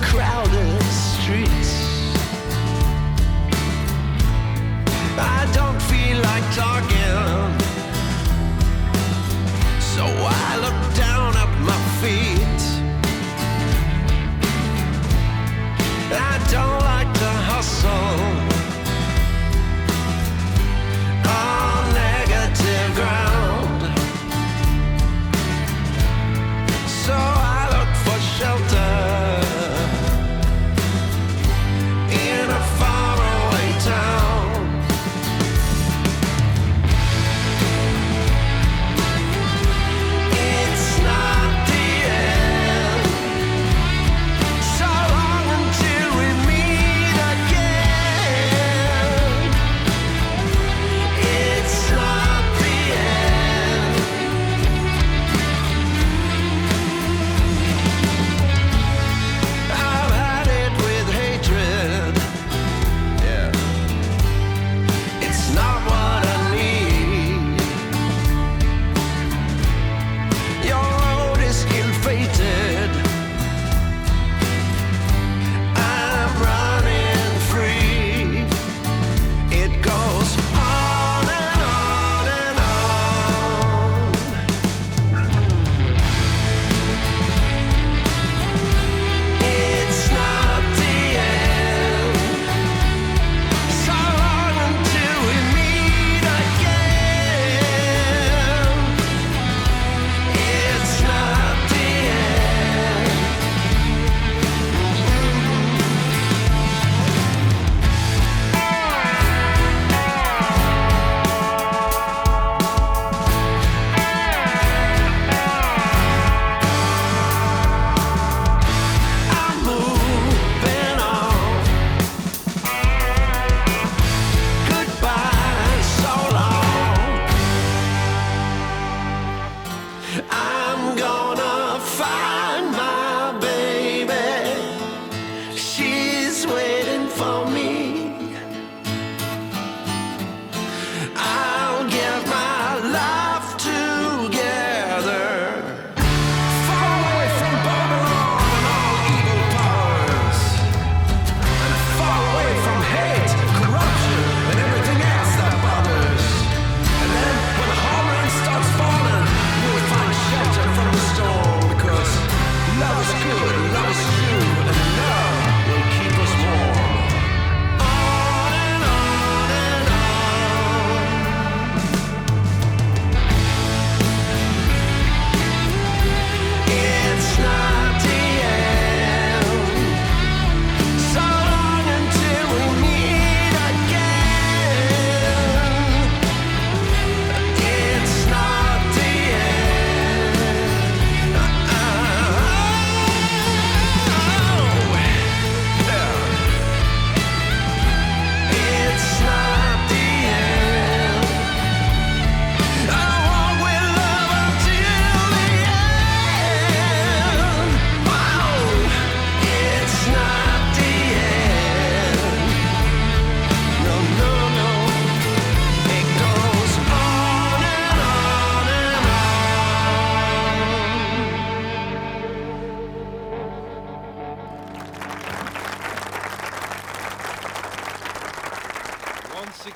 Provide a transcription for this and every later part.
crowd.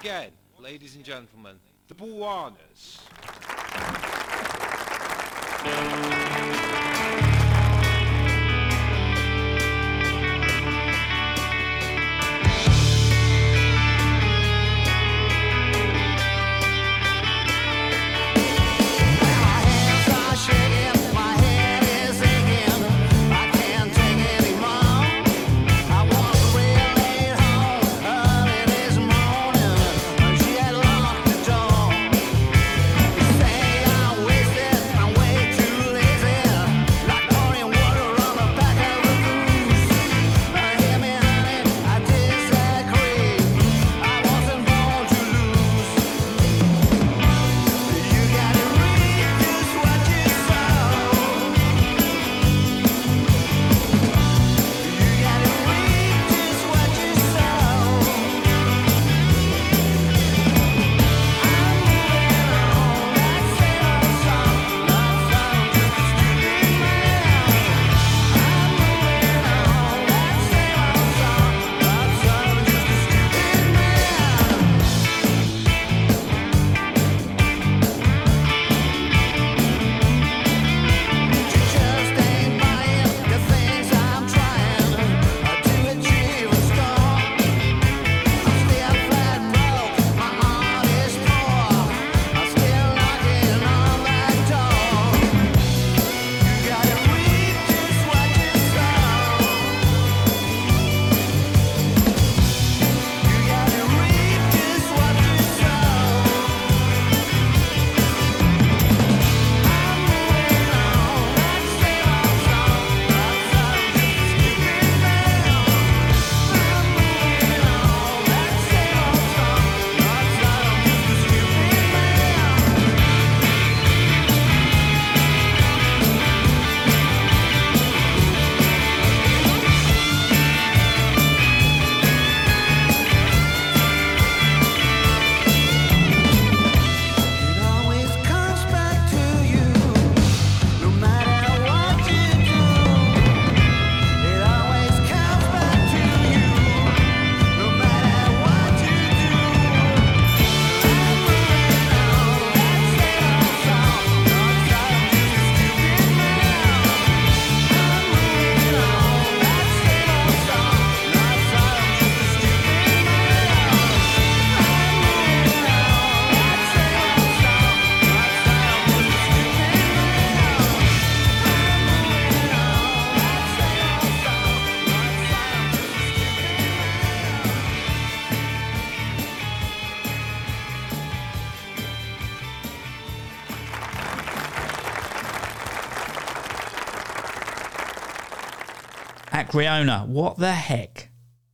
again, ladies and gentlemen, the Bwanas. Acweorna, what the heck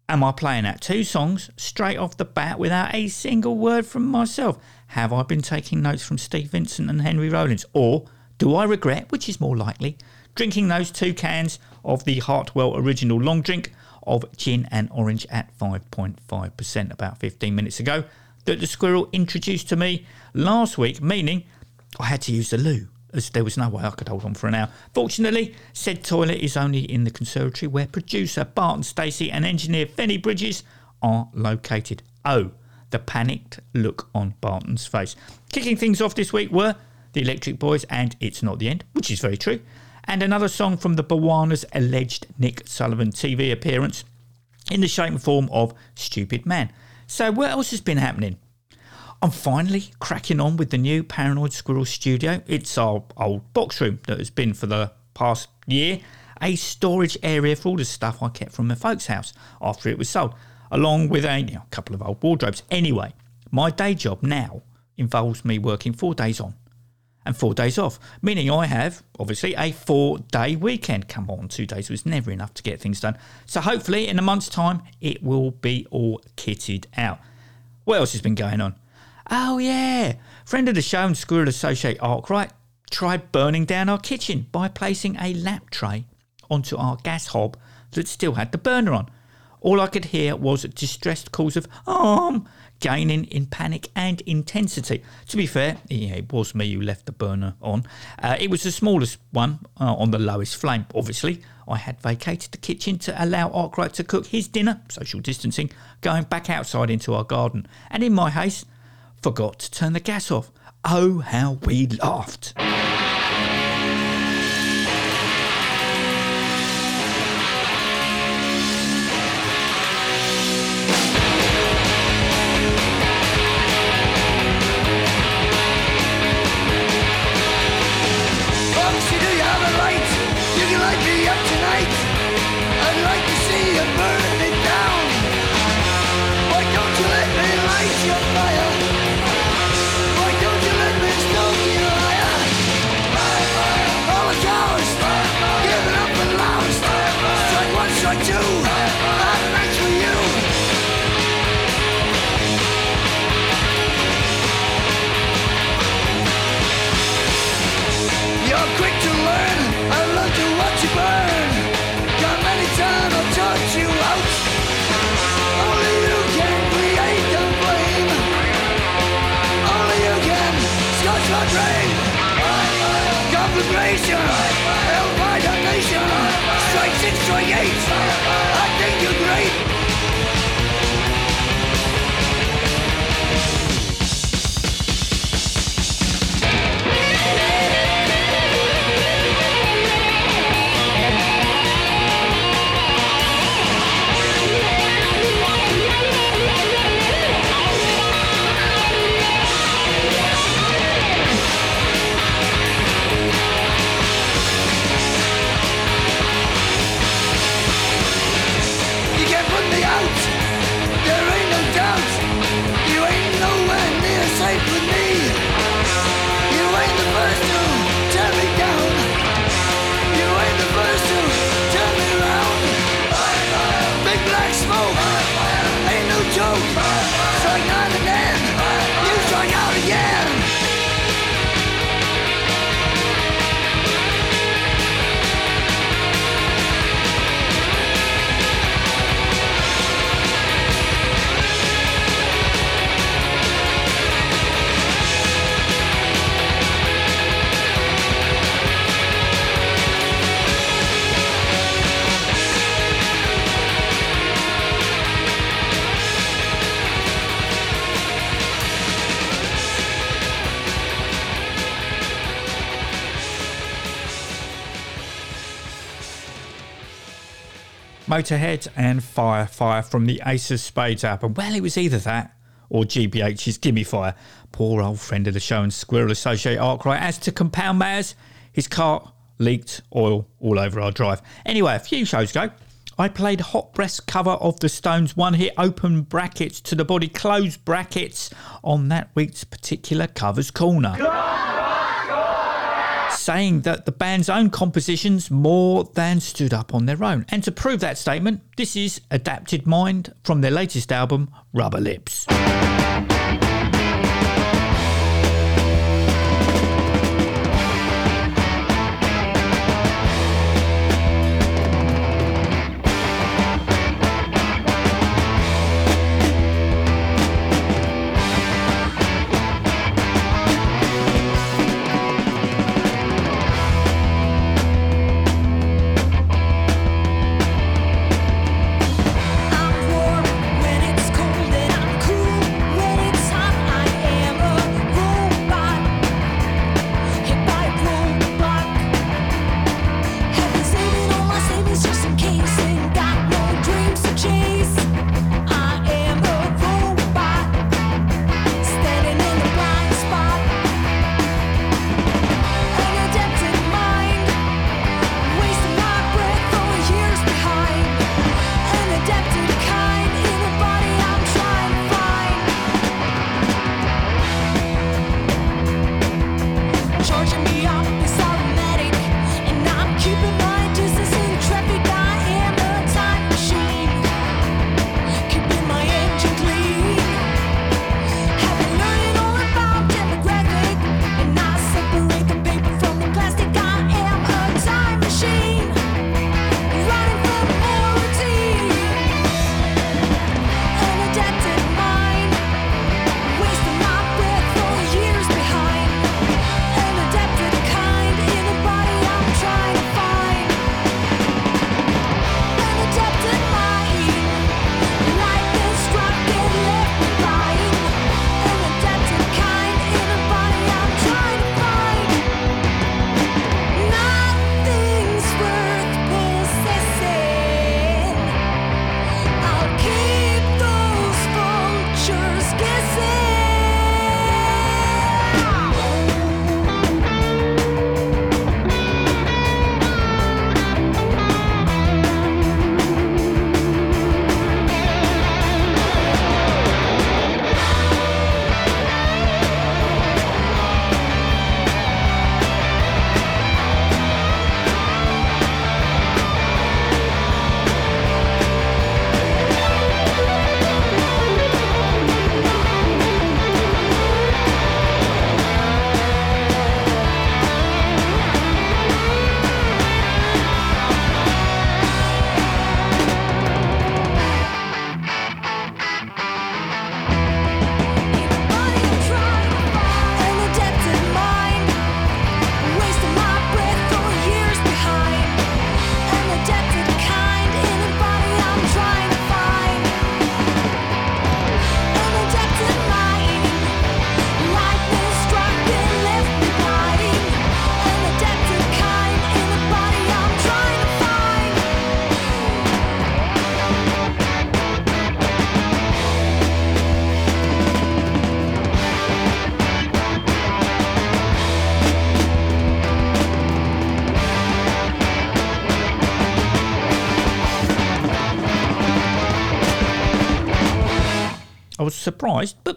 am I playing at? Two songs straight off the bat without a single word from myself. Have I been taking notes from Steve Vincent and Henry Rollins? Or do I regret, which is more likely, drinking those two cans of the Hartwall original long drink of gin and orange at 5.5% about 15 minutes ago that the squirrel introduced to me last week, meaning I had to use the loo as there was no way I could hold on for an hour. Fortunately, said toilet is only in the conservatory where producer Barton Stacey and engineer Fenny Bridges are located. Oh, the panicked look on Barton's face. Kicking things off this week were the Electric Boys and It's Not the End, which is very true, and another song from the Bwanas' alleged Nick Sullivan TV appearance in the shape and form of Stupid Man. So, what else has been happening? I'm finally cracking on with the new Paranoid Squirrel Studio. It's our old box room that has been for the past year a storage area for all the stuff I kept from my folks' house after it was sold, along with a you know, couple of old wardrobes. Anyway, my day job now involves me working four days on and four days off, meaning I have, obviously, a four day weekend. Come on, two days was never enough to get things done. So hopefully, in a month's time, it will be all kitted out. What else has been going on? Oh, yeah. Friend of the show and Squirrel Associate Arkwright tried burning down our kitchen by placing a lamp tray onto our gas hob that still had the burner on. All I could hear was distressed calls of arm, gaining in panic and intensity. To be fair, yeah, it was me who left the burner on. Uh, it was the smallest one uh, on the lowest flame. Obviously, I had vacated the kitchen to allow Arkwright to cook his dinner, social distancing, going back outside into our garden. And in my haste, forgot to turn the gas off. Oh, how we laughed. Motorhead and Fire Fire from the Ace of Spades album. Well, it was either that or GBH's Gimme Fire. Poor old friend of the show and Squirrel Associate Arkwright. As to compound matters, his car leaked oil all over our drive. Anyway, a few shows ago, I played Hot Breath's cover of the Stones one hit open brackets to the body close brackets on that week's particular covers corner saying that the band's own compositions more than stood up on their own. And to prove that statement, this is Adapted Mind from their latest album, Rubbery Lips.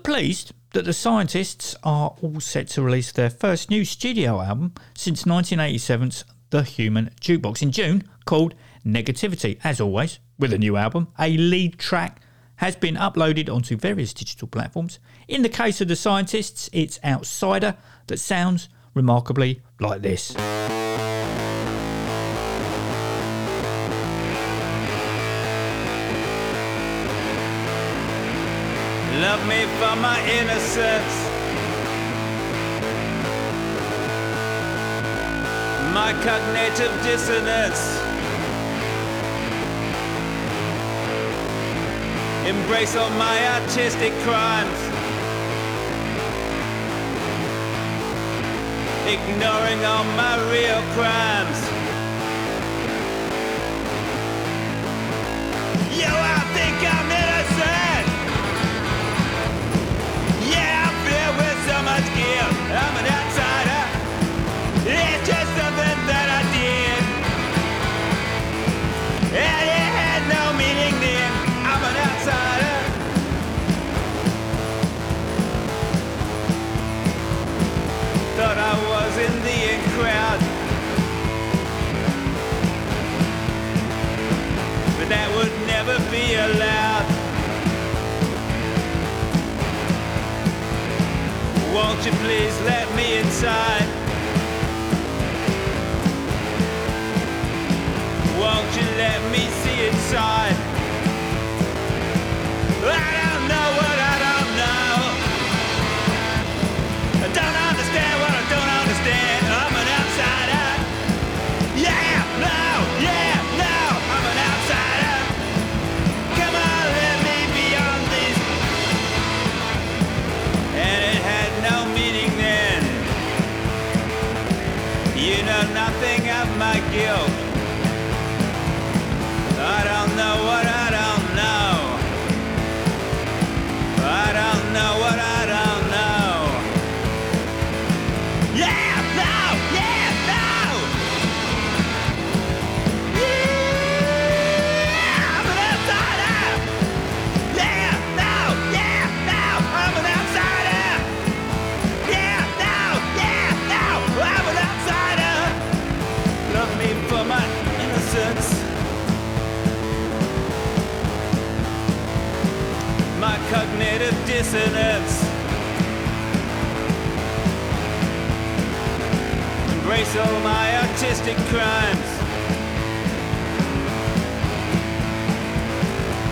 Pleased that the scientists are all set to release their first new studio album since 1987's The Human Jukebox in June called Negativity. As always, with a new album, a lead track has been uploaded onto various digital platforms. In the case of the scientists, it's Outsider that sounds remarkably like this. Love me for my innocence. My cognitive dissonance. Embrace all my artistic crimes. Ignoring all my real crimes. Yo, I think I'm crowd. But that would never be allowed. Won't you please let me inside? Won't you let me see inside? I don't know of dissonance. Embrace all my artistic crimes.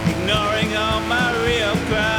ignoring all my real crimes.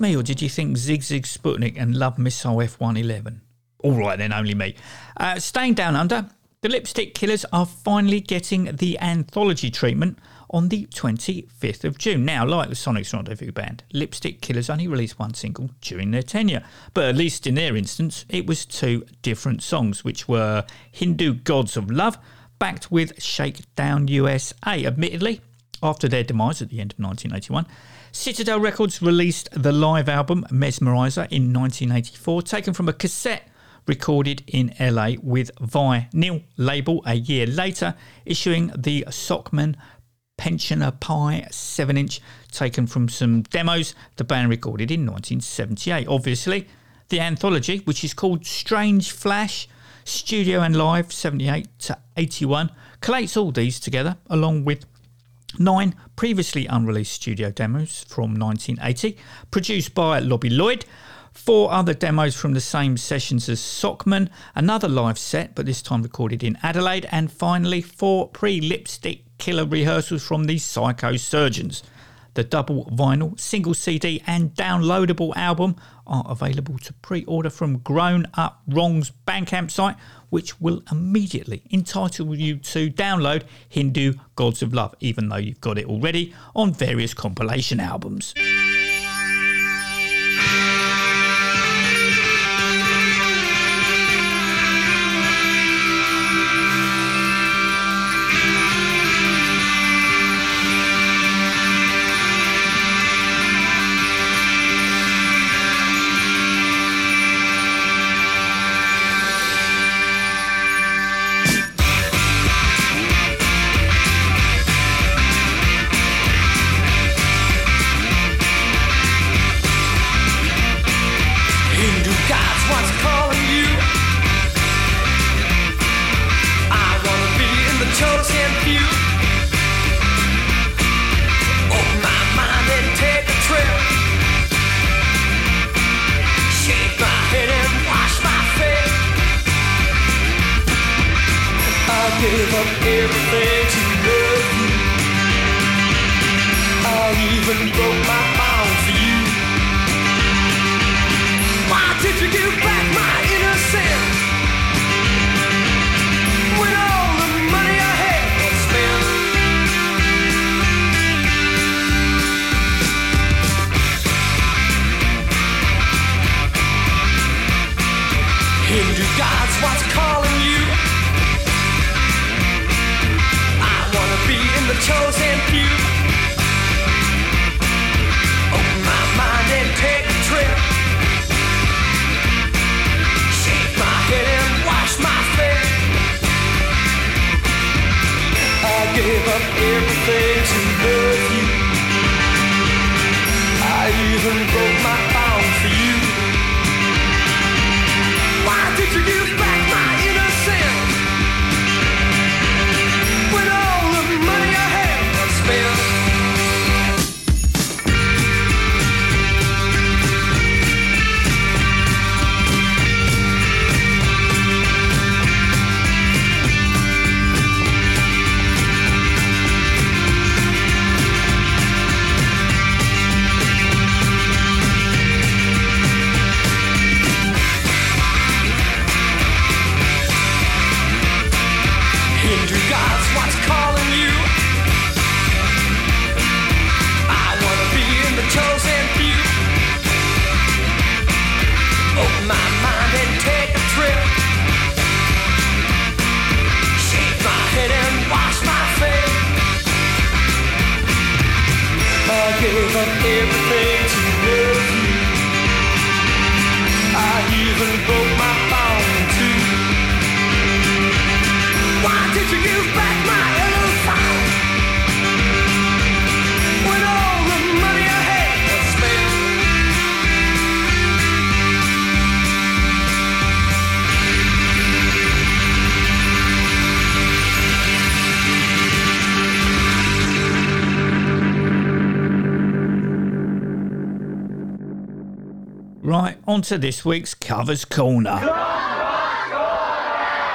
Me, or did you think Sigue Sigue Sputnik and Love Missile F111? All right, then, only me. Uh, staying down under, the Lipstick Killers are finally getting the anthology treatment on the 25th of June. Now, like the Sonic's Rendezvous band, Lipstick Killers only released one single during their tenure, but at least in their instance, it was two different songs, which were Hindu Gods of Love, backed with Shakedown USA. Admittedly, after their demise at the end of 1981, Citadel Records released the live album Mesmerizer in 1984, taken from a cassette recorded in LA with Vinyl label a year later, issuing the Sockman Pensioner Pie 7 inch, taken from some demos the band recorded in 1978. Obviously, the anthology, which is called Strange Flash Studio and Live 78 to 81, collates all these together along with nine previously unreleased studio demos from 1980, produced by Lobby Loyde. Four other demos from the same sessions as Sockman, another live set, but this time recorded in Adelaide, and finally four pre lipstick killer rehearsals from the Psycho Surgeons. The The double vinyl, single CD, and downloadable album are available to pre order from Grown Up Wrong's Bandcamp site, which will immediately entitle you to download Hindu Gods of Love, even though you've got it already on various compilation albums. Right, on to this week's Covers Corner.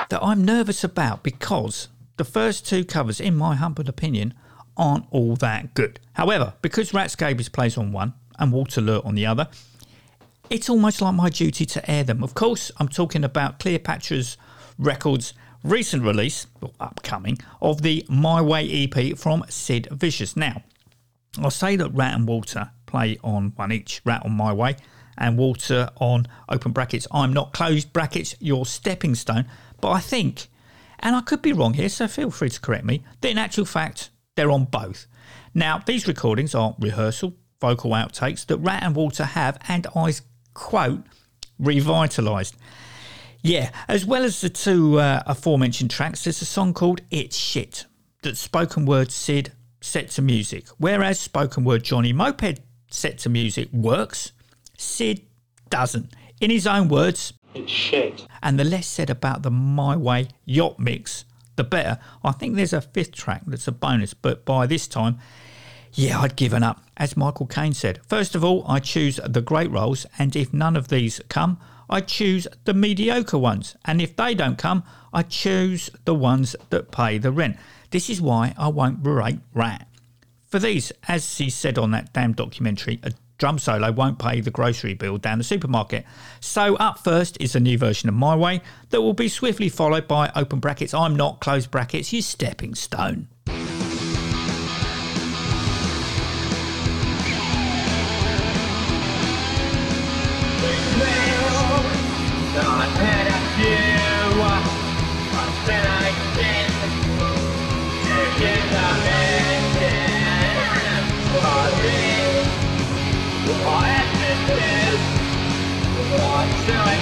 That I'm nervous about because the first two covers, in my humble opinion, aren't all that good. However, because Rat Scabies plays on one and Walter Lure on the other, it's almost like my duty to air them. Of course, I'm talking about Cleopatra's Records' recent release, or upcoming, of the My Way EP from Sid Vicious. Now, I'll say that Rat and Walter play on one each. Rat on My Way and Walter on open brackets. I'm not closed brackets, your stepping stone. But I think, and I could be wrong here, so feel free to correct me, that in actual fact, they're on both. Now, these recordings are rehearsal, vocal outtakes that Rat and Walter have, and I quote, revitalised. Yeah, as well as the two uh, aforementioned tracks, there's a song called It's Shit that spoken word Sid set to music. Whereas spoken word Johnny Moped set to music works, Sid doesn't. In his own words, It's shit. and the less said about the My Way yacht mix, the better. I think there's a fifth track that's a bonus, but by this time, yeah, I'd given up. As Michael Caine said, first of all, I choose the great roles, and if none of these come, I choose the mediocre ones, and if they don't come, I choose the ones that pay the rent. This is why I won't berate Rat For these, as he said on that damn documentary, a drum solo won't pay the grocery bill down the supermarket. So up first is a new version of My Way that will be swiftly followed by open brackets, I'm not, close brackets, you stepping stone. Hi,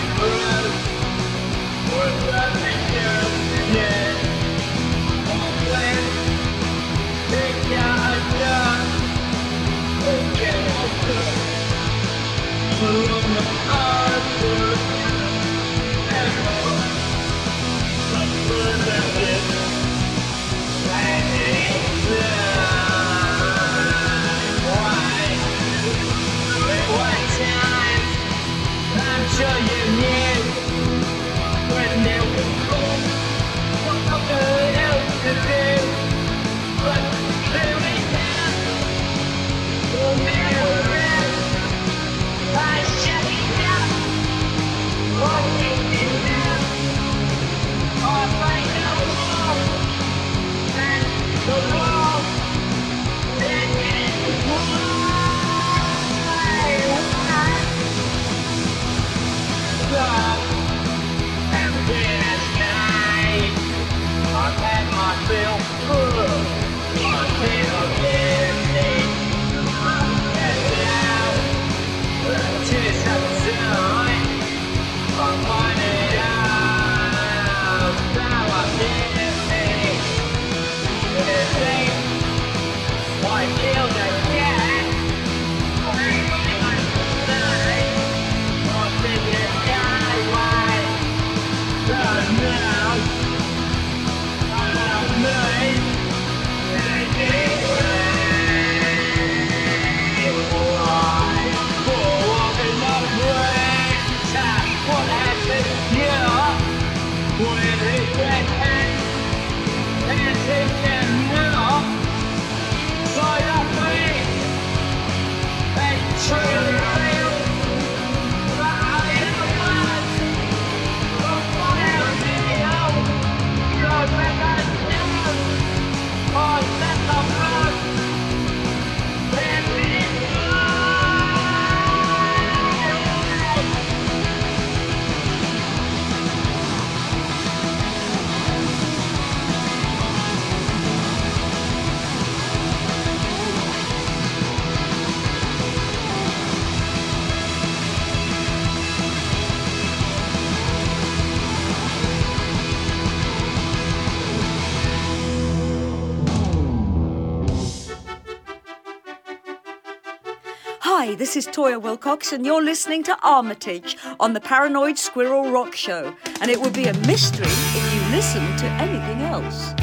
this is Toyah Willcox, and you're listening to Armitage on the Paranoid Squirrel Rock Show. And it would be a mystery if you listened to anything else.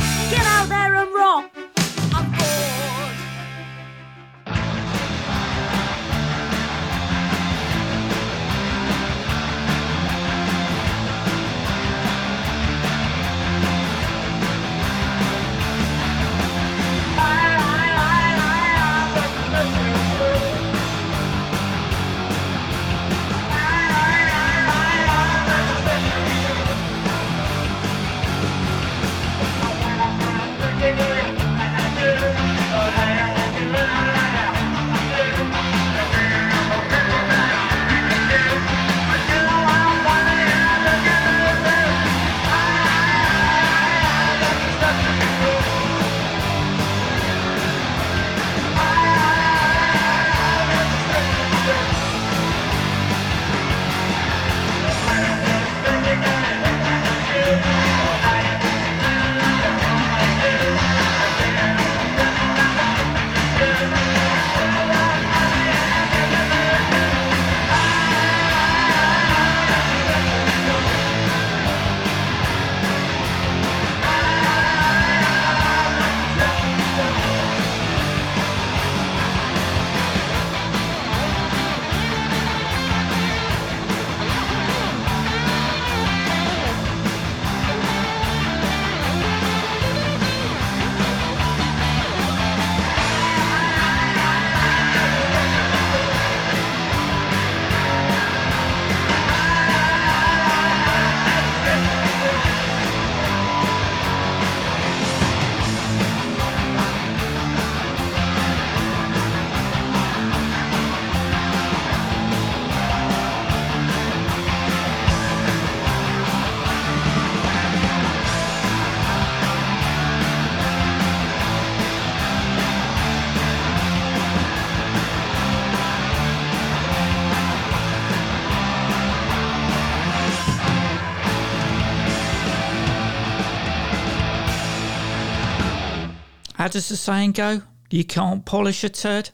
How does the saying go? You can't polish a turd?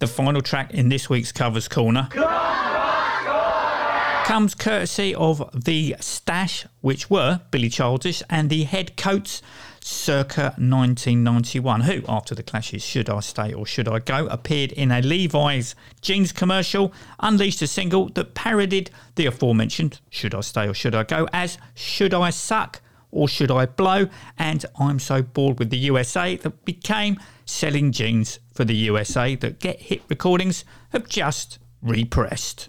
The final track in this week's Covers Corner comes courtesy of the Stash, which were Billy Childish and the Headcoats circa 1991, who, after the Clash's Should I Stay or Should I Go, appeared in a Levi's jeans commercial, unleashed a single that parodied the aforementioned Should I Stay or Should I Go as Should I Suck or Should I Blow, and I'm So Bored with the USA that became selling jeans for the USA that Get Hip Recordings have just repressed.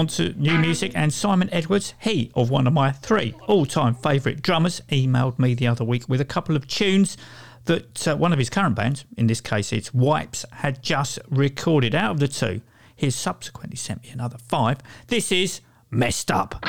Onto new music and Simon Edwards, he of one of my three all-time favourite drummers, emailed me the other week with a couple of tunes that uh, one of his current bands, in this case it's Wipes, had just recorded. Out of the two, he subsequently sent me another five. This is Messed Up.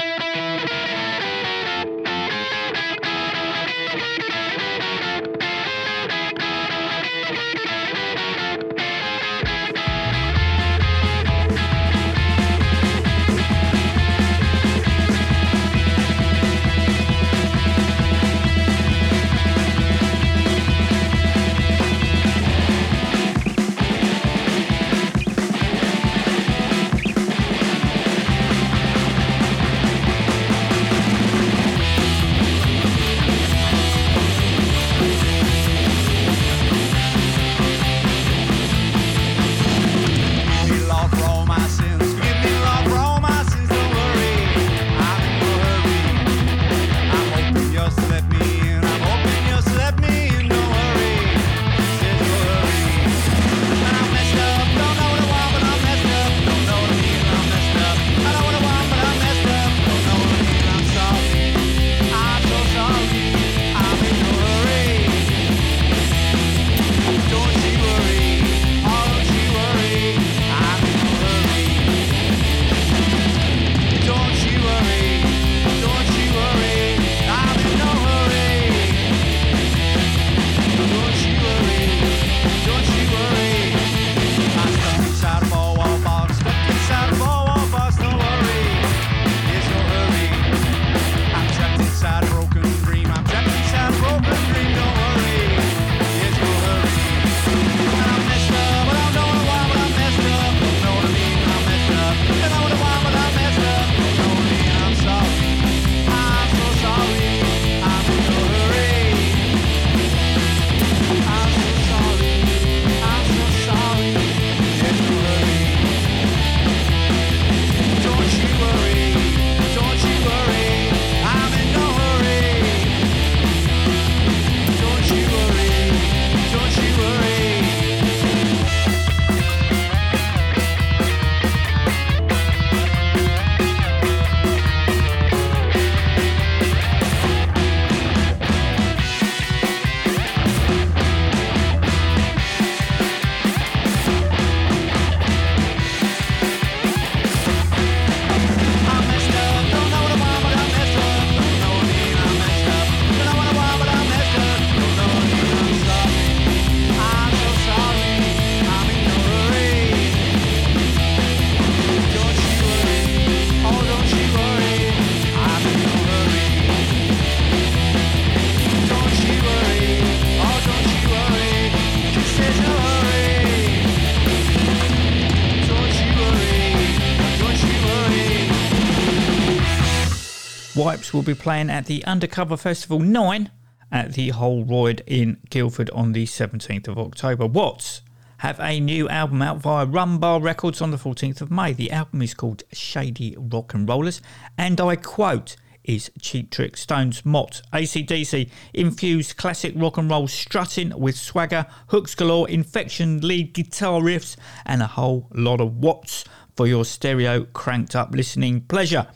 Will be playing at the Undercover Festival 9 at the Holroyd in Guildford on the 17th of October. Watts have a new album out via Rum Bar Records on the 14th of May. The album is called Shady Rock and Rollers, and I quote, is Cheap Trick, Stones, Mott, ACDC, infused classic rock and roll strutting with swagger, hooks galore, infection, lead guitar riffs, and a whole lot of watts for your stereo cranked up listening pleasure.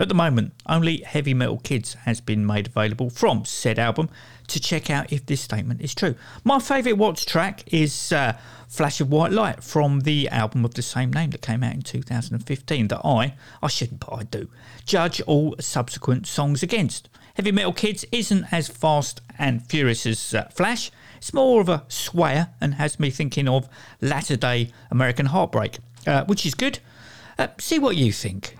At the moment, only Heavy Metal Kids has been made available from said album to check out if this statement is true. My favourite Watts track is uh, Flash of White Light from the album of the same name that came out in 2015 that I, I shouldn't but I do, judge all subsequent songs against. Heavy Metal Kids isn't as fast and furious as uh, Flash, it's more of a swayer and has me thinking of latter day American Heartbreak, uh, which is good. Uh, see what you think.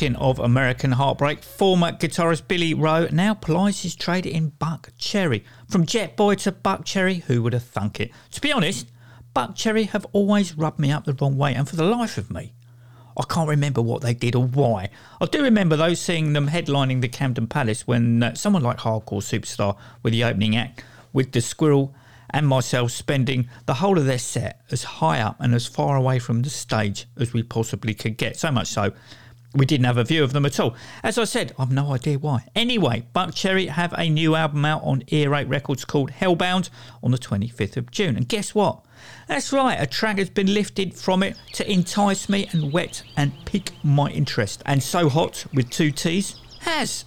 Talking of American heartbreak, former guitarist Billy Rowe now plies his trade in Buckcherry. From Jetboy to Buckcherry, who would have thunk it? To be honest, Buckcherry have always rubbed me up the wrong way, and for the life of me, I can't remember what they did or why. I do remember though seeing them headlining the Camden Palace when uh, someone like Hardcore Superstar with the opening act, with the Squirrel and myself spending the whole of their set as high up and as far away from the stage as we possibly could get. So much so, we didn't have a view of them at all. As I said, I've no idea why. Anyway, Buckcherry have a new album out on Earache Records called Hellbound on the 25th of June. And guess what? That's right, a track has been lifted from it to entice me and whet and pique my interest. And So Hott with two T's has.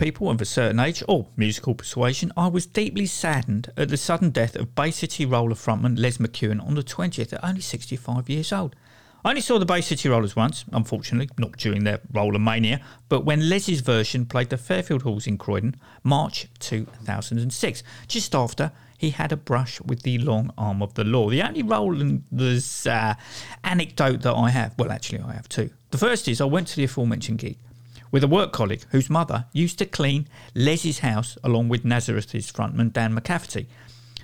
People of a certain age or musical persuasion, I was deeply saddened at the sudden death of Bay City Roller frontman Les McKeown on the 20th at only 65 years old. I only saw the Bay City Rollers once, unfortunately, not during their Rollermania, but when Les's version played the Fairfield Halls in Croydon, March 2006, just after he had a brush with the long arm of the law. The only Rollers uh, anecdote that I have, well, actually, I have two. The first is I went to the aforementioned gig with a work colleague whose mother used to clean Les's house along with Nazareth's frontman Dan McCafferty.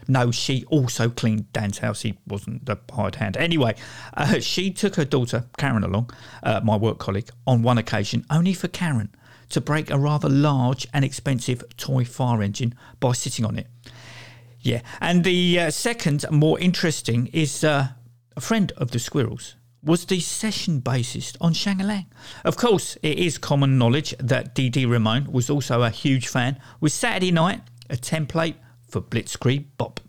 No, she also cleaned Dan's house. He wasn't the hired hand. Anyway, uh, she took her daughter, Karen, along, uh, my work colleague, on one occasion, only for Karen to break a rather large and expensive toy fire engine by sitting on it. Yeah, and the uh, second, more interesting, is uh, a friend of the Squirrels was the session bassist on Shang-a-Lang. Of course, it is common knowledge that Dee Ramone was also a huge fan, with Saturday Night a template for Blitzkrieg Bop.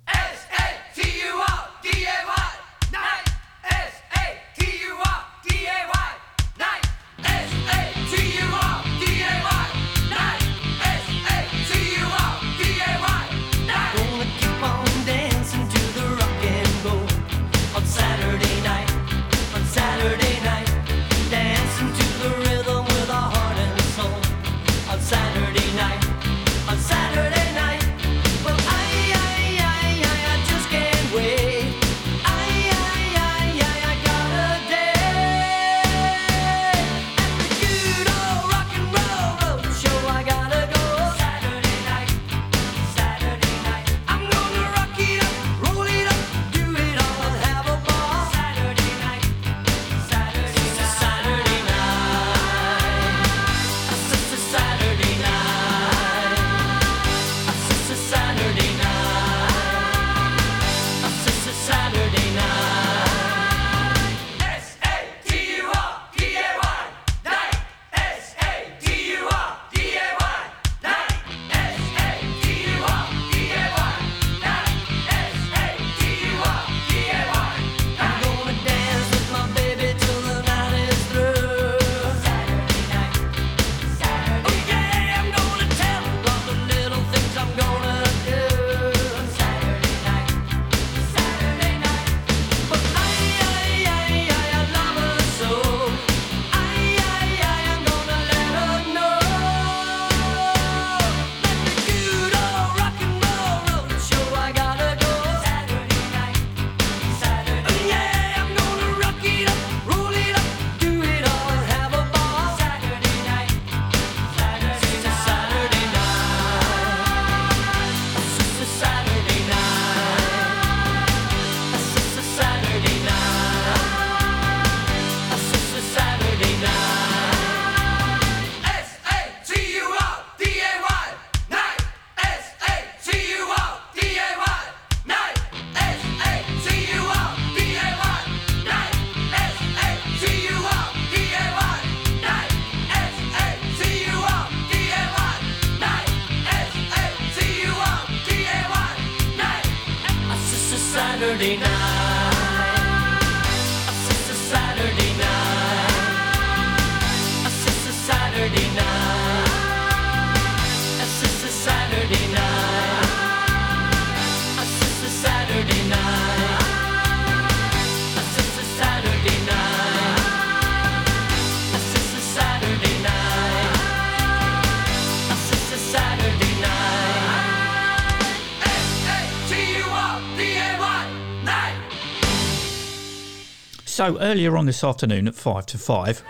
So earlier on this afternoon at 5 to 5,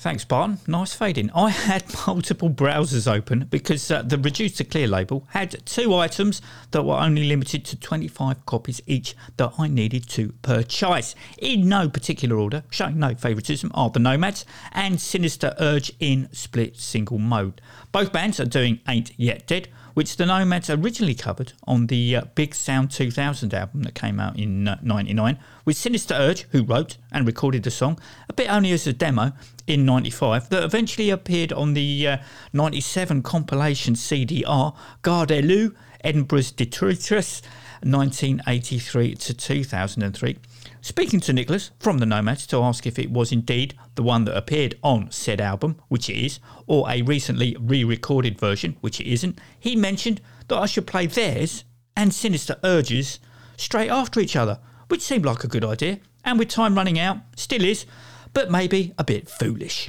Thanks, Barton. Nice fading. I had multiple browsers open because uh, the Reduced to Clear label had two items that were only limited to 25 copies each that I needed to purchase. In no particular order, showing no favouritism, are the Nomads and Sinister Urge in split single mode. Both bands are doing Ain't Yet Dead, which the Nomads originally covered on the uh, Big Sound 2000 album that came out in uh, 99, with Sinister Urge, who wrote and recorded the song, a bit only as a demo in 95, that eventually appeared on the uh, 97 compilation CDR Gardyloo, Edinburgh's Detritus, 1983 to 2003. Speaking to Nicholas from the Nomads to ask if it was indeed the one that appeared on said album, which it is, or a recently re recorded version, which it isn't, he mentioned that I should play theirs and Sinister Urges straight after each other, which seemed like a good idea, and with time running out, still is, but maybe a bit foolish.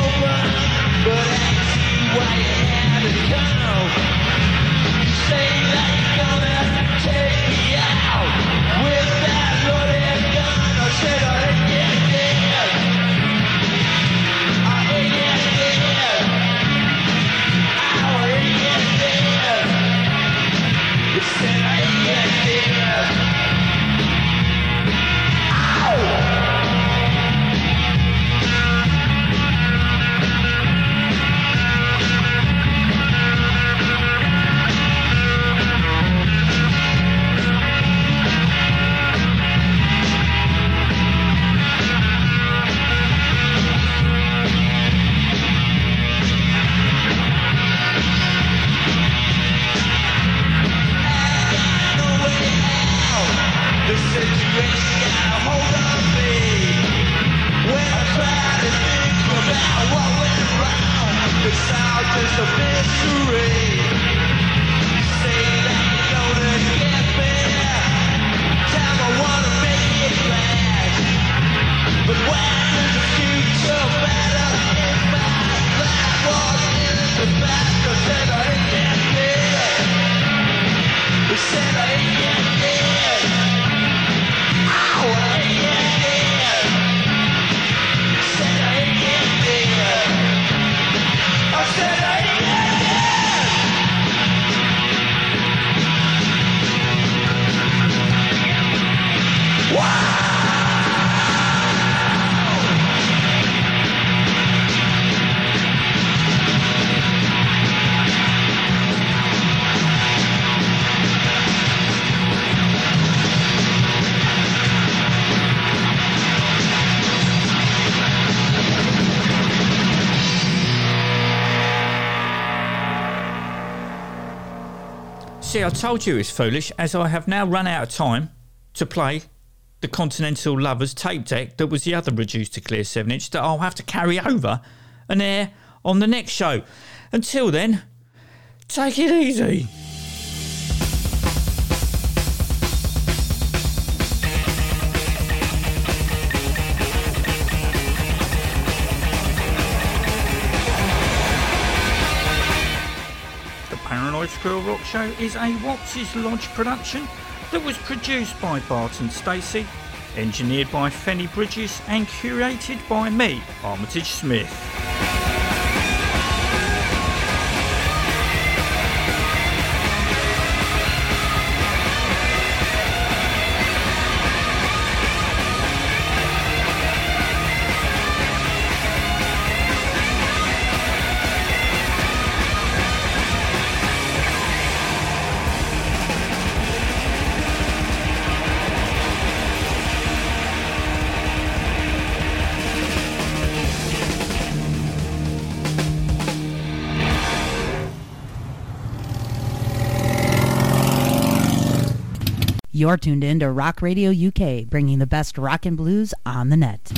See, I told you it's foolish, as I have now run out of time to play the Continental Lovers tape deck that was the other reduced to clear 7 inch that I'll have to carry over and air on the next show. Until then, take it easy. Show is a Watts' Lodge production that was produced by Barton Stacey, engineered by Fenny Bridges, and curated by me, Armitage Smith. You're tuned in to Rock Radio UK, bringing the best rock and blues on the net.